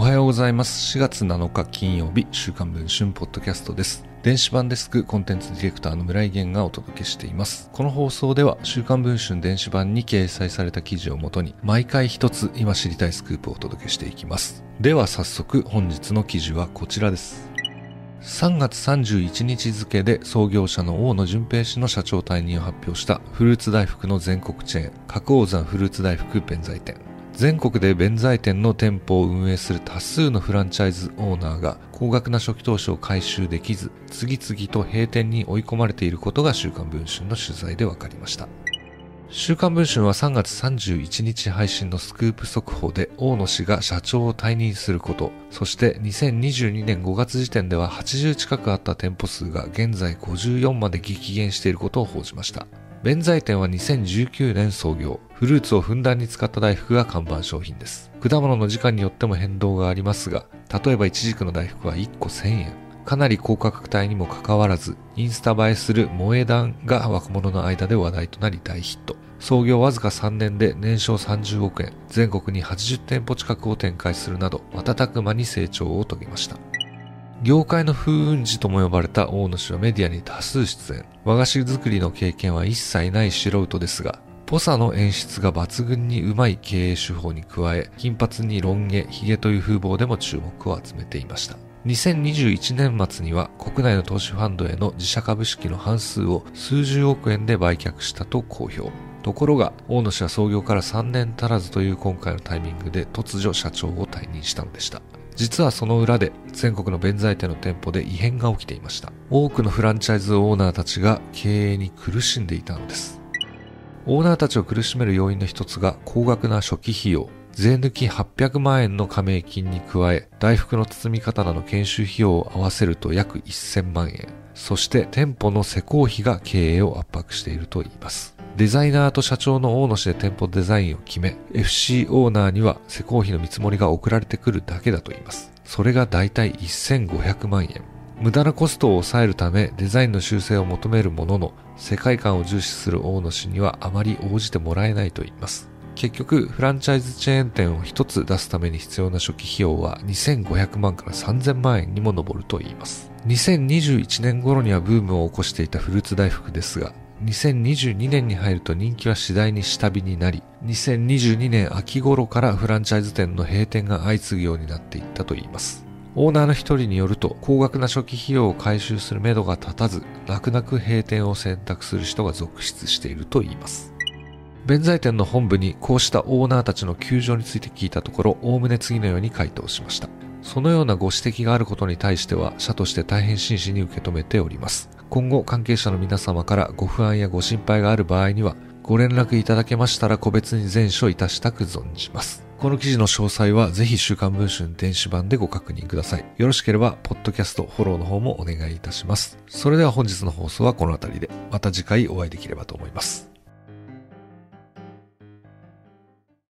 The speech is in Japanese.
おはようございます。4月7日金曜日、週刊文春ポッドキャストです。電子版デスクコンテンツディレクターの村井源がお届けしています。この放送では、週刊文春電子版に掲載された記事をもとに、毎回一つ今知りたいスクープをお届けしていきます。では早速、本日の記事はこちらです。3月31日付で創業者の大野淳平氏の社長退任を発表したフルーツ大福の全国チェーン、角王山フルーツ大福弁財店。全国で弁財店の店舗を運営する多数のフランチャイズオーナーが高額な初期投資を回収できず、次々と閉店に追い込まれていることが週刊文春の取材で分かりました。週刊文春は3月31日配信のスクープ速報で大野氏が社長を退任すること、そして2022年5月時点では80近くあった店舗数が現在54まで激減していることを報じました。弁財店は2019年創業。フルーツをふんだんに使った大福が看板商品です。果物の時間によっても変動がありますが、例えばイチジクの大福は1個1000円。かなり高価格帯にもかかわらず、インスタ映えする萌え団が若者の間で話題となり大ヒット。創業わずか3年で年商30億円、全国に80店舗近くを展開するなど、瞬く間に成長を遂げました。業界の風雲児とも呼ばれた大野氏はメディアに多数出演。和菓子作りの経験は一切ない素人ですが、ポサの演出が抜群にうまい経営手法に加え、金髪にロン毛、ヒゲという風貌でも注目を集めていました。2021年末には国内の投資ファンドへの自社株式の半数を数十億円で売却したと公表。ところが、大野氏は創業から3年足らずという今回のタイミングで突如社長を退任したのでした。実はその裏で全国の弁財店の店舗で異変が起きていました。多くのフランチャイズオーナーたちが経営に苦しんでいたのです。オーナーたちを苦しめる要因の一つが高額な初期費用。税抜き800万円の加盟金に加え、大福の包み方など研修費用を合わせると約1000万円。そして店舗の施工費が経営を圧迫しているといいます。デザイナーと社長の大野氏で店舗デザインを決め、FC オーナーには施工費の見積もりが送られてくるだけだと言います。それがだいたい1500万円。無駄なコストを抑えるためデザインの修正を求めるものの、世界観を重視する大野氏にはあまり応じてもらえないと言います。結局、フランチャイズチェーン店を一つ出すために必要な初期費用は2500万から3000万円にも上ると言います。2021年頃にはブームを起こしていたフルーツ大福ですが、2022年に入ると人気は次第に下火になり、2022年秋頃からフランチャイズ店の閉店が相次ぐようになっていったといいます。オーナーの一人によると、高額な初期費用を回収する目処が立たず、泣く泣く閉店を選択する人が続出しているといいます。弁財店の本部にこうしたオーナーたちの窮状について聞いたところ、おおむね次のように回答しました。そのようなご指摘があることに対しては、社として大変真摯に受け止めております。今後、関係者の皆様からご不安やご心配がある場合には、ご連絡いただけましたら個別に全書いたしたく存じます。この記事の詳細はぜひ週刊文春電子版でご確認ください。よろしければ、ポッドキャストフォローの方もお願いいたします。それでは本日の放送はこの辺りで、また次回お会いできればと思います。